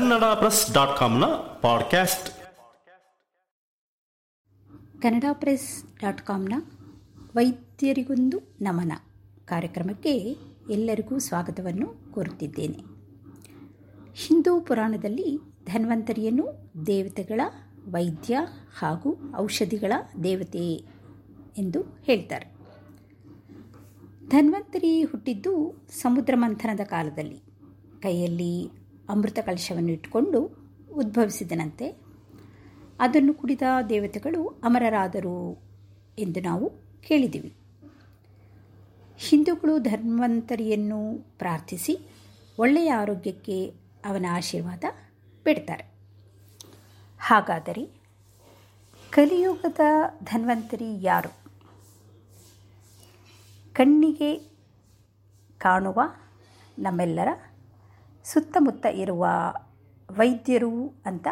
Kannada press dot ಕಾಮ್ನ podcast. Kannada press dot ಕಾಮ್ನ ವೈದ್ಯರಿಗೊಂದು ನಮನ ಕಾರ್ಯಕ್ರಮಕ್ಕೆ ಎಲ್ಲರಿಗೂ ಸ್ವಾಗತವನ್ನು ಕೋರುತ್ತಿದ್ದೇನೆ. ಹಿಂದೂ ಪುರಾಣದಲ್ಲಿ ಧನ್ವಂತರಿಯನ್ನು ದೇವತೆಗಳ ವೈದ್ಯ ಹಾಗೂ ಔಷಧಿಗಳ ದೇವತೆ ಎಂದು ಹೇಳ್ತಾರೆ. ಧನ್ವಂತರಿ ಹುಟ್ಟಿದ್ದು ಸಮುದ್ರ ಮಂಥನದ ಕಾಲದಲ್ಲಿ. ಕೈಯಲ್ಲಿ ಅಮೃತ ಕಲಶವನ್ನು ಇಟ್ಟುಕೊಂಡು ಉದ್ಭವಿಸಿದನಂತೆ. ಅದನ್ನು ಕುಡಿದ ದೇವತೆಗಳು ಅಮರರಾದರು ಎಂದು ನಾವು ಕೇಳಿದ್ದೀವಿ. ಹಿಂದೂಗಳು ಧನ್ವಂತರಿಯನ್ನು ಪ್ರಾರ್ಥಿಸಿ ಒಳ್ಳೆಯ ಆರೋಗ್ಯಕ್ಕೆ ಅವನ ಆಶೀರ್ವಾದ ಬಿಡ್ತಾರೆ. ಹಾಗಾದರೆ ಕಲಿಯುಗದ ಧನ್ವಂತರಿ ಯಾರು? ಕಣ್ಣಿಗೆ ಕಾಣುವ ನಮ್ಮೆಲ್ಲರ ಸುತ್ತಮುತ್ತ ಇರುವ ವೈದ್ಯರು ಅಂತ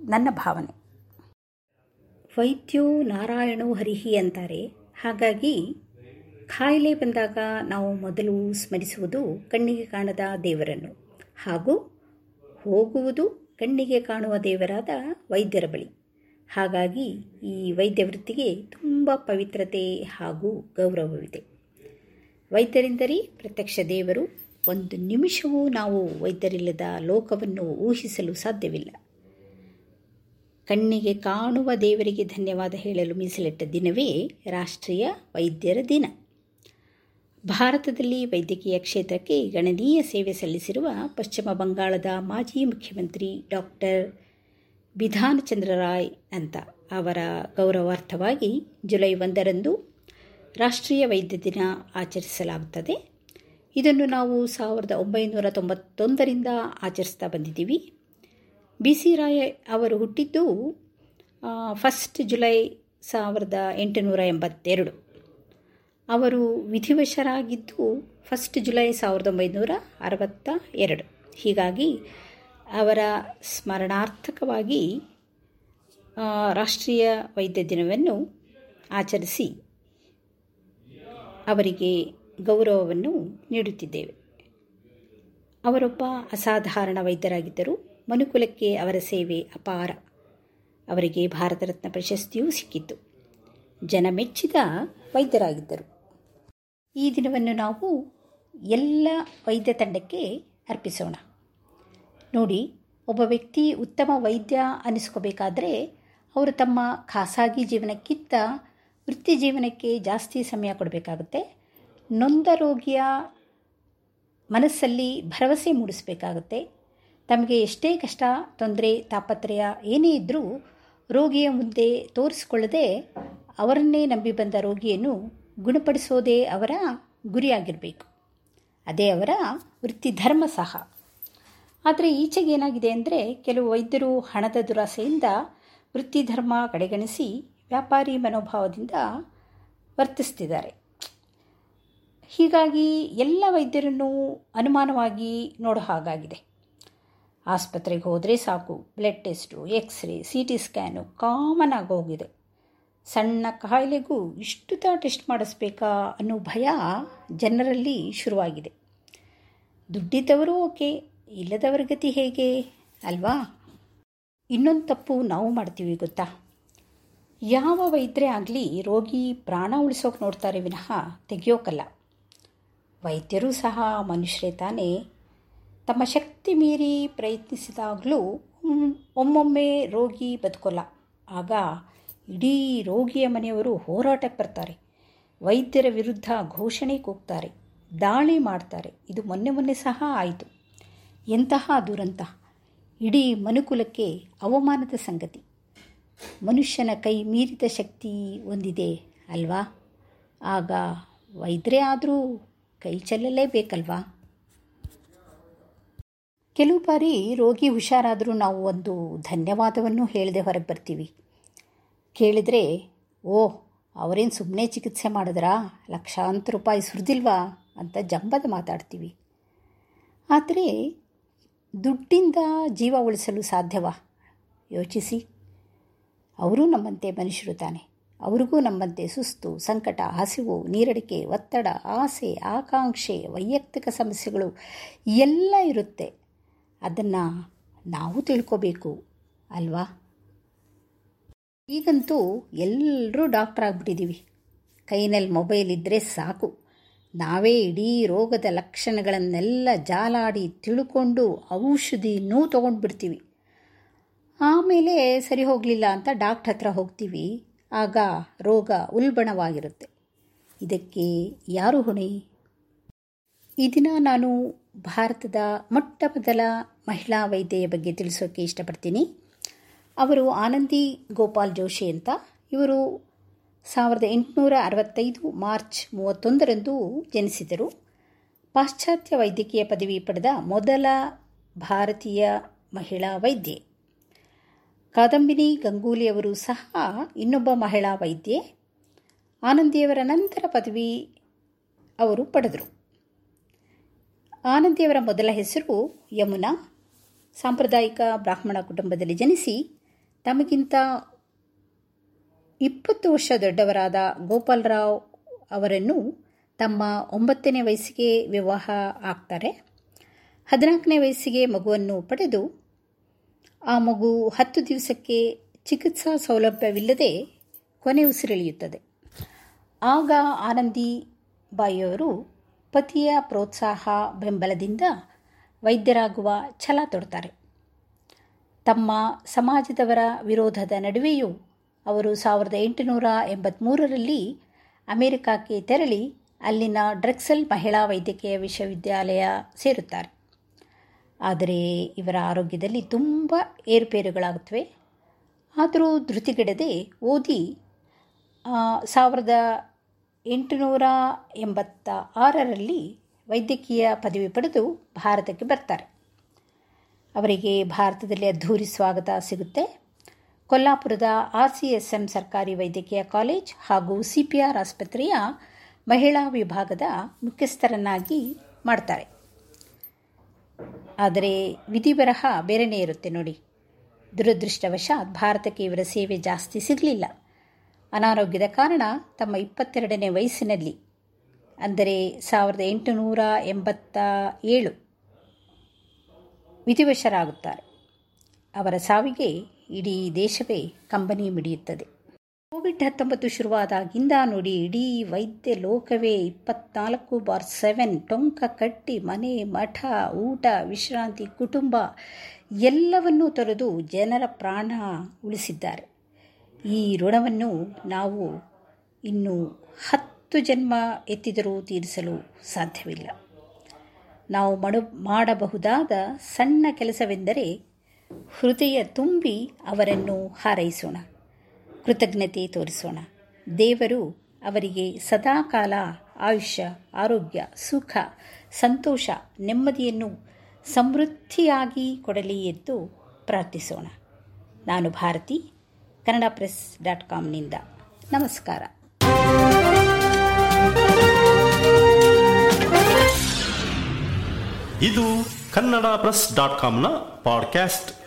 ನನ್ನ ಭಾವನೆ. ವೈದ್ಯೋ ನಾರಾಯಣೋ ಹರಿಹಿ ಅಂತಾರೆ. ಹಾಗಾಗಿ ಕಾಯಿಲೆ ಬಂದಾಗ ನಾವು ಮೊದಲು ಸ್ಮರಿಸುವುದು ಕಣ್ಣಿಗೆ ಕಾಣದ ದೇವರನ್ನು. ಹಾಗೂ ಹೋಗುವುದು ಕಣ್ಣಿಗೆ ಕಾಣುವ ದೇವರಾದ ವೈದ್ಯರ ಬಳಿ. ಹಾಗಾಗಿ ಈ ವೈದ್ಯ ವೃತ್ತಿಗೆ ತುಂಬ ಪವಿತ್ರತೆ ಹಾಗೂ ಗೌರವವಿದೆ. ವೈದ್ಯರೆಂದರೆ ಪ್ರತ್ಯಕ್ಷ ದೇವರು ಒಂದು ನಿಮಿಷವೂ ನಾವು ವೈದ್ಯರಿಲ್ಲದ ಲೋಕವನ್ನು ಊಹಿಸಲು ಸಾಧ್ಯವಿಲ್ಲ. ಕಣ್ಣಿಗೆ ಕಾಣುವ ದೇವರಿಗೆ ಧನ್ಯವಾದ ಹೇಳಲು ಮೀಸಲಿಟ್ಟ ದಿನವೇ ರಾಷ್ಟ್ರೀಯ ವೈದ್ಯರ ದಿನ. ಭಾರತದಲ್ಲಿ ವೈದ್ಯಕೀಯ ಕ್ಷೇತ್ರಕ್ಕೆ ಗಣನೀಯ ಸೇವೆ ಸಲ್ಲಿಸಿರುವ ಪಶ್ಚಿಮ ಬಂಗಾಳದ ಮಾಜಿ ಮುಖ್ಯಮಂತ್ರಿ ಡಾಕ್ಟರ್ ಬಿಧಾನಚಂದ್ರ ರಾಯ್ ಅಂತ ಅವರ ಗೌರವಾರ್ಥವಾಗಿ ಜುಲೈ ಒಂದರಂದು ರಾಷ್ಟ್ರೀಯ ವೈದ್ಯ ದಿನ ಆಚರಿಸಲಾಗುತ್ತದೆ. ಇದನ್ನು ನಾವು ಸಾವಿರದ ಒಂಬೈನೂರ ತೊಂಬತ್ತೊಂದರಿಂದ ಆಚರಿಸ್ತಾ ಬಂದಿದ್ದೀವಿ. ಬಿ ಸಿ ರಾಯ ಅವರು ಹುಟ್ಟಿದ್ದು ಫಸ್ಟ್ ಜುಲೈ ಸಾವಿರದ ಎಂಟುನೂರ ಎಂಬತ್ತೆರಡು. ಅವರು ವಿಧಿವಶರಾಗಿದ್ದು ಫಸ್ಟ್ ಜುಲೈ ಸಾವಿರದ ಒಂಬೈನೂರ ಅರವತ್ತ ಎರಡು. ಹೀಗಾಗಿ ಅವರ ಸ್ಮರಣಾರ್ಥಕವಾಗಿ ರಾಷ್ಟ್ರೀಯ ವೈದ್ಯ ದಿನವನ್ನು ಆಚರಿಸಿ ಅವರಿಗೆ ಗೌರವವನ್ನು ನೀಡುತ್ತಿದ್ದೇವೆ. ಅವರೊಬ್ಬ ಅಸಾಧಾರಣ ವೈದ್ಯರಾಗಿದ್ದರು ಮನುಕುಲಕ್ಕೆ ಅವರ ಸೇವೆ ಅಪಾರ. ಅವರಿಗೆ ಭಾರತ ರತ್ನ ಪ್ರಶಸ್ತಿಯೂ ಸಿಕ್ಕಿತ್ತು. ಜನ ಮೆಚ್ಚಿದ ವೈದ್ಯರಾಗಿದ್ದರು. ಈ ದಿನವನ್ನು ನಾವು ಎಲ್ಲ ವೈದ್ಯ ತಂಡಕ್ಕೆ ಅರ್ಪಿಸೋಣ. ನೋಡಿ, ಒಬ್ಬ ವ್ಯಕ್ತಿ ಉತ್ತಮ ವೈದ್ಯ ಅನಿಸ್ಕೋಬೇಕಾದ್ರೆ ಅವರು ತಮ್ಮ ಖಾಸಗಿ ಜೀವನಕ್ಕಿಂತ ವೃತ್ತಿ ಜೀವನಕ್ಕೆ ಜಾಸ್ತಿ ಸಮಯ ಕೊಡಬೇಕಾಗುತ್ತೆ. ನೊಂದ ರೋಗಿಯ ಮನಸ್ಸಲ್ಲಿ ಭರವಸೆ ಮೂಡಿಸಬೇಕಾಗುತ್ತೆ. ತಮಗೆ ಎಷ್ಟೇ ಕಷ್ಟ, ತೊಂದರೆ, ತಾಪತ್ರಯ ಏನೇ ಇದ್ದರೂ ರೋಗಿಯ ಮುಂದೆ ತೋರಿಸಿಕೊಳ್ಳದೆ ಅವರನ್ನೇ ನಂಬಿ ಬಂದ ರೋಗಿಯನ್ನು ಗುಣಪಡಿಸೋದೇ ಅವರ ಗುರಿಯಾಗಿರಬೇಕು. ಅದೇ ಅವರ ವೃತ್ತಿ ಧರ್ಮ ಸಹ. ಆದರೆ ಈಚೆಗೆ ಏನಾಗಿದೆ ಅಂದರೆ ಕೆಲವು ವೈದ್ಯರು ಹಣದ ದುರಾಸೆಯಿಂದ ವೃತ್ತಿ ಧರ್ಮ ಕಡೆಗಣಿಸಿ ವ್ಯಾಪಾರಿ ಮನೋಭಾವದಿಂದ ವರ್ತಿಸ್ತಿದ್ದಾರೆ. ಹೀಗಾಗಿ ಎಲ್ಲ ವೈದ್ಯರನ್ನು ಅನುಮಾನವಾಗಿ ನೋಡೋ ಹಾಗಾಗಿದೆ. ಆಸ್ಪತ್ರೆಗೆ ಹೋದರೆ ಸಾಕು. Blood test, X-ray C T scan common ಆಗೋಗಿದೆ ಸಣ್ಣ ಕಾಯಿಲೆಗೂ ಇಷ್ಟು ತ ಟೆಸ್ಟ್ ಮಾಡಿಸ್ಬೇಕಾ ಅನ್ನೋ ಭಯ ಜನರಲ್ಲಿ ಶುರುವಾಗಿದೆ. ದುಡ್ಡಿದ್ದವರು ಓಕೆ, ಇಲ್ಲದವರ ಗತಿ ಹೇಗೆ ಅಲ್ವಾ? ಇನ್ನೊಂದು ತಪ್ಪು ನಾವು ಮಾಡ್ತೀವಿ ಗೊತ್ತಾ? ಯಾವ ವೈದ್ಯರೇ ಆಗಲಿ ರೋಗಿ ಪ್ರಾಣ ಉಳಿಸೋಕೆ ನೋಡ್ತಾರೆ ವಿನಃ ತೆಗೆಯೋಕಲ್ಲ. ವೈದ್ಯರೂ ಸಹ ಮನುಷ್ಯರೇ ತಾನೇ. ತಮ್ಮ ಶಕ್ತಿ ಮೀರಿ ಪ್ರಯತ್ನಿಸಿದಾಗಲೂ ಒಮ್ಮೊಮ್ಮೆ ರೋಗಿ ಬದುಕೋಲ್ಲ. ಆಗ ಇಡೀ ರೋಗಿಯ ಮನೆಯವರು ಹೋರಾಟಕ್ಕೆ ಬರ್ತಾರೆ. ವೈದ್ಯರ ವಿರುದ್ಧ ಘೋಷಣೆ ಕೂಗ್ತಾರೆ ದಾಳಿ ಮಾಡ್ತಾರೆ. ಇದು ಮೊನ್ನೆ ಮೊನ್ನೆ ಸಹ ಆಯಿತು. ಎಂತಹ ದುರಂತ. ಇಡೀ ಮನುಕುಲಕ್ಕೆ ಅವಮಾನದ ಸಂಗತಿ. ಮನುಷ್ಯನ ಕೈ ಮೀರಿದ ಶಕ್ತಿ ಹೊಂದಿದೆ ಅಲ್ವಾ? ಆಗ ವೈದ್ಯರೇ ಆದರೂ ಕೈ ಚೆಲ್ಲಲೇಬೇಕಲ್ವಾ? ಕೆಲವು ಬಾರಿ ರೋಗಿ ಹುಷಾರಾದರೂ ನಾವು ಒಂದು ಧನ್ಯವಾದವನ್ನು ಹೇಳದೆ ಹೊರಗೆ ಬರ್ತೀವಿ. ಕೇಳಿದರೆ, ಓ, ಅವರೇನು ಸುಮ್ಮನೆ ಚಿಕಿತ್ಸೆ ಮಾಡಿದ್ರಾ? ಲಕ್ಷಾಂತರ ರೂಪಾಯಿ ಸುರಿದಿಲ್ವಾ ಅಂತ ಜಂಬದ ಮಾತಾಡ್ತೀವಿ. ಆದರೆ, ದುಡ್ಡಿಂದ ಜೀವ ಉಳಿಸಲು ಸಾಧ್ಯವಾ? ಯೋಚಿಸಿ. ಅವರೂ ನಮ್ಮಂತೆ ಮನುಷ್ಯರು ತಾನೆ. ಅವ್ರಿಗೂ ನಮ್ಮಂತೆ ಸುಸ್ತು, ಸಂಕಟ, ಹಸಿವು, ನೀರಡಿಕೆ, ಒತ್ತಡ, ಆಸೆ, ಆಕಾಂಕ್ಷೆ, ವೈಯಕ್ತಿಕ ಸಮಸ್ಯೆಗಳು ಎಲ್ಲ ಇರುತ್ತೆ. ಅದನ್ನು ನಾವು ತಿಳ್ಕೋಬೇಕು, ಅಲ್ವಾ? ಈಗಂತೂ ಎಲ್ಲರೂ ಡಾಕ್ಟರ್ ಆಗಿಬಿಟ್ಟಿದ್ದೀವಿ ಕೈನಲ್ಲಿ ಮೊಬೈಲ್ ಇದ್ದರೆ ಸಾಕು. ನಾವೇ ಇಡೀ ರೋಗದ ಲಕ್ಷಣಗಳನ್ನೆಲ್ಲ ಜಾಲಾಡಿ ತಿಳ್ಕೊಂಡು ಔಷಧಿನೂ ತೊಗೊಂಡ್ಬಿಡ್ತೀವಿ. ಆಮೇಲೆ ಸರಿ ಹೋಗಲಿಲ್ಲ ಅಂತ ಡಾಕ್ಟ್ರ್ ಹತ್ರ ಹೋಗ್ತೀವಿ. ಆಗ ರೋಗ ಉಲ್ಬಣವಾಗಿರುತ್ತೆ. ಇದಕ್ಕೆ ಯಾರು ಹೊಣೆ? ಈ ದಿನ ನಾನು ಭಾರತದ ಮೊಟ್ಟ ಮೊದಲ ಮಹಿಳಾ ವೈದ್ಯೆಯ ಬಗ್ಗೆ ತಿಳಿಸೋಕ್ಕೆ ಇಷ್ಟಪಡ್ತೀನಿ. ಅವರು ಆನಂದಿ ಗೋಪಾಲ್ ಜೋಶಿ ಅಂತ. ಇವರು ಸಾವಿರದ ಎಂಟುನೂರ ಅರವತ್ತೈದು ಮಾರ್ಚ್ ಮೂವತ್ತೊಂದರಂದು ಜನಿಸಿದರು. ಪಾಶ್ಚಾತ್ಯ ವೈದ್ಯಕೀಯ ಪದವಿ ಪಡೆದ ಮೊದಲ ಭಾರತೀಯ ಮಹಿಳಾ ವೈದ್ಯೆ. ಕಾದಂಬಿನಿ ಗಂಗೂಲಿಯವರು ಸಹ ಇನ್ನೊಬ್ಬ ಮಹಿಳಾ ವೈದ್ಯೆ. ಆನಂದಿಯವರ ನಂತರ ಪದವಿ ಅವರು ಪಡೆದರು. ಆನಂದಿಯವರ ಮೊದಲ ಹೆಸರು ಯಮುನಾ. ಸಾಂಪ್ರದಾಯಿಕ ಬ್ರಾಹ್ಮಣ ಕುಟುಂಬದಲ್ಲಿ ಜನಿಸಿ ತಮಗಿಂತ ಇಪ್ಪತ್ತು ವರ್ಷ ದೊಡ್ಡವರಾದ ಗೋಪಾಲರಾವ್ ಅವರನ್ನು ತಮ್ಮ ಒಂಬತ್ತನೇ ವಯಸ್ಸಿಗೆ ವಿವಾಹ ಆಗ್ತಾರೆ. ಹದಿನಾಲ್ಕನೇ ವಯಸ್ಸಿಗೆ ಮಗುವನ್ನು ಪಡೆದು ಆ ಮಗು ಹತ್ತು ದಿವಸಕ್ಕೆ ಚಿಕಿತ್ಸಾ ಸೌಲಭ್ಯವಿಲ್ಲದೆ ಕೊನೆ ಉಸಿರೆಳೆಯುತ್ತದೆ. ಆಗ ಆನಂದಿ ಬಾಯಿಯವರು ಪತಿಯ ಪ್ರೋತ್ಸಾಹ ಬೆಂಬಲದಿಂದ ವೈದ್ಯರಾಗುವ ಛಲ ತೊಡ್ತಾರೆ. ತಮ್ಮ ಸಮಾಜದವರ ವಿರೋಧದ ನಡುವೆಯೂ ಅವರು ಸಾವಿರದ ಎಂಟುನೂರ ಎಂಬತ್ಮೂರರಲ್ಲಿ ಅಮೆರಿಕಕ್ಕೆ ತೆರಳಿ ಅಲ್ಲಿನ ಡ್ರಕ್ಸೆಲ್ ಮಹಿಳಾ ವೈದ್ಯಕೀಯ ವಿಶ್ವವಿದ್ಯಾಲಯ ಸೇರುತ್ತಾರೆ. ಆದರೆ ಇವರ ಆರೋಗ್ಯದಲ್ಲಿ ತುಂಬ ಏರುಪೇರುಗಳಾಗುತ್ತವೆ. ಆದರೂ ಧೃತಿಗೆಡದೆ ಓದಿ ಸಾವಿರದ ಎಂಟುನೂರ ಎಂಬತ್ತ ಆರರಲ್ಲಿ ವೈದ್ಯಕೀಯ ಪದವಿ ಪಡೆದು ಭಾರತಕ್ಕೆ ಬರ್ತಾರೆ. ಅವರಿಗೆ ಭಾರತದಲ್ಲಿ ಅದ್ಧೂರಿ ಸ್ವಾಗತ ಸಿಗುತ್ತೆ. ಕೊಲ್ಲಾಪುರದ ಆರ್ ಸಿ ಎಸ್ ಎಂ ಸರ್ಕಾರಿ ವೈದ್ಯಕೀಯ ಕಾಲೇಜ್ ಹಾಗೂ ಸಿ ಪಿ ಆರ್ ಆಸ್ಪತ್ರೆಯ ಮಹಿಳಾ ವಿಭಾಗದ ಮುಖ್ಯಸ್ಥರನ್ನಾಗಿ ಮಾಡ್ತಾರೆ. ಆದರೆ ವಿಧಿಬರಹ ಬೇರೆಯೇ ಇರುತ್ತೆ ನೋಡಿ. ದುರದೃಷ್ಟವಶಾತ್ ಭಾರತಕ್ಕೆ ಇವರ ಸೇವೆ ಜಾಸ್ತಿ ಸಿಗಲಿಲ್ಲ. ಅನಾರೋಗ್ಯದ ಕಾರಣ ತಮ್ಮ ಇಪ್ಪತ್ತೆರಡನೇ ವಯಸ್ಸಿನಲ್ಲಿ, ಅಂದರೆ ಸಾವಿರದ ಎಂಟುನೂರ ಎಂಬತ್ತ ಏಳು, ವಿಧಿವಶರಾಗುತ್ತಾರೆ. ಅವರ ಸಾವಿಗೆ ಇಡೀ ದೇಶವೇ ಕಂಬನಿ ಮಿಡಿಯುತ್ತದೆ. ಕೋವಿಡ್ ಹತ್ತೊಂಬತ್ತು ಶುರುವಾದಾಗಿಂದ ನೋಡಿ ಇಡೀ ವೈದ್ಯ ಲೋಕವೇ ಇಪ್ಪತ್ನಾಲ್ಕು ಬಾರ್ ಸೆವೆನ್ ಟೊಂಕ ಕಟ್ಟಿ ಮನೆ, ಮಠ, ಊಟ, ವಿಶ್ರಾಂತಿ, ಕುಟುಂಬ ಎಲ್ಲವನ್ನೂ ತೊರೆದು ಜನರ ಪ್ರಾಣ ಉಳಿಸಿದ್ದಾರೆ. ಈ ಋಣವನ್ನು ನಾವು ಇನ್ನು ಹತ್ತು ಜನ್ಮ ಎತ್ತಿದರೂ ತೀರಿಸಲು ಸಾಧ್ಯವಿಲ್ಲ. ನಾವು ಮಡು, ಮಾಡಬಹುದಾದ ಸಣ್ಣ ಕೆಲಸವೆಂದರೆ ಹೃದಯ ತುಂಬಿ ಅವರನ್ನು ಹಾರೈಸೋಣ. ಕೃತಜ್ಞತೆ ತೋರಿಸೋಣ. ದೇವರು ಅವರಿಗೆ ಸದಾಕಾಲ ಆಯುಷ್ಯ, ಆರೋಗ್ಯ, ಸುಖ, ಸಂತೋಷ, ನೆಮ್ಮದಿಯನ್ನು ಸಮೃದ್ಧಿಯಾಗಿ ಕೊಡಲಿ ಎಂದು ಪ್ರಾರ್ಥಿಸೋಣ. ನಾನು ಭಾರತಿ, ಕನ್ನಡ ಪ್ರೆಸ್ ಡಾಟ್ ಕಾಮ್ನಿಂದ ನಮಸ್ಕಾರ. ಇದು ಕನ್ನಡ ಪ್ರೆಸ್ ಡಾಟ್ ಕಾಮ್ನ ಪಾಡ್ಕ್ಯಾಸ್ಟ್.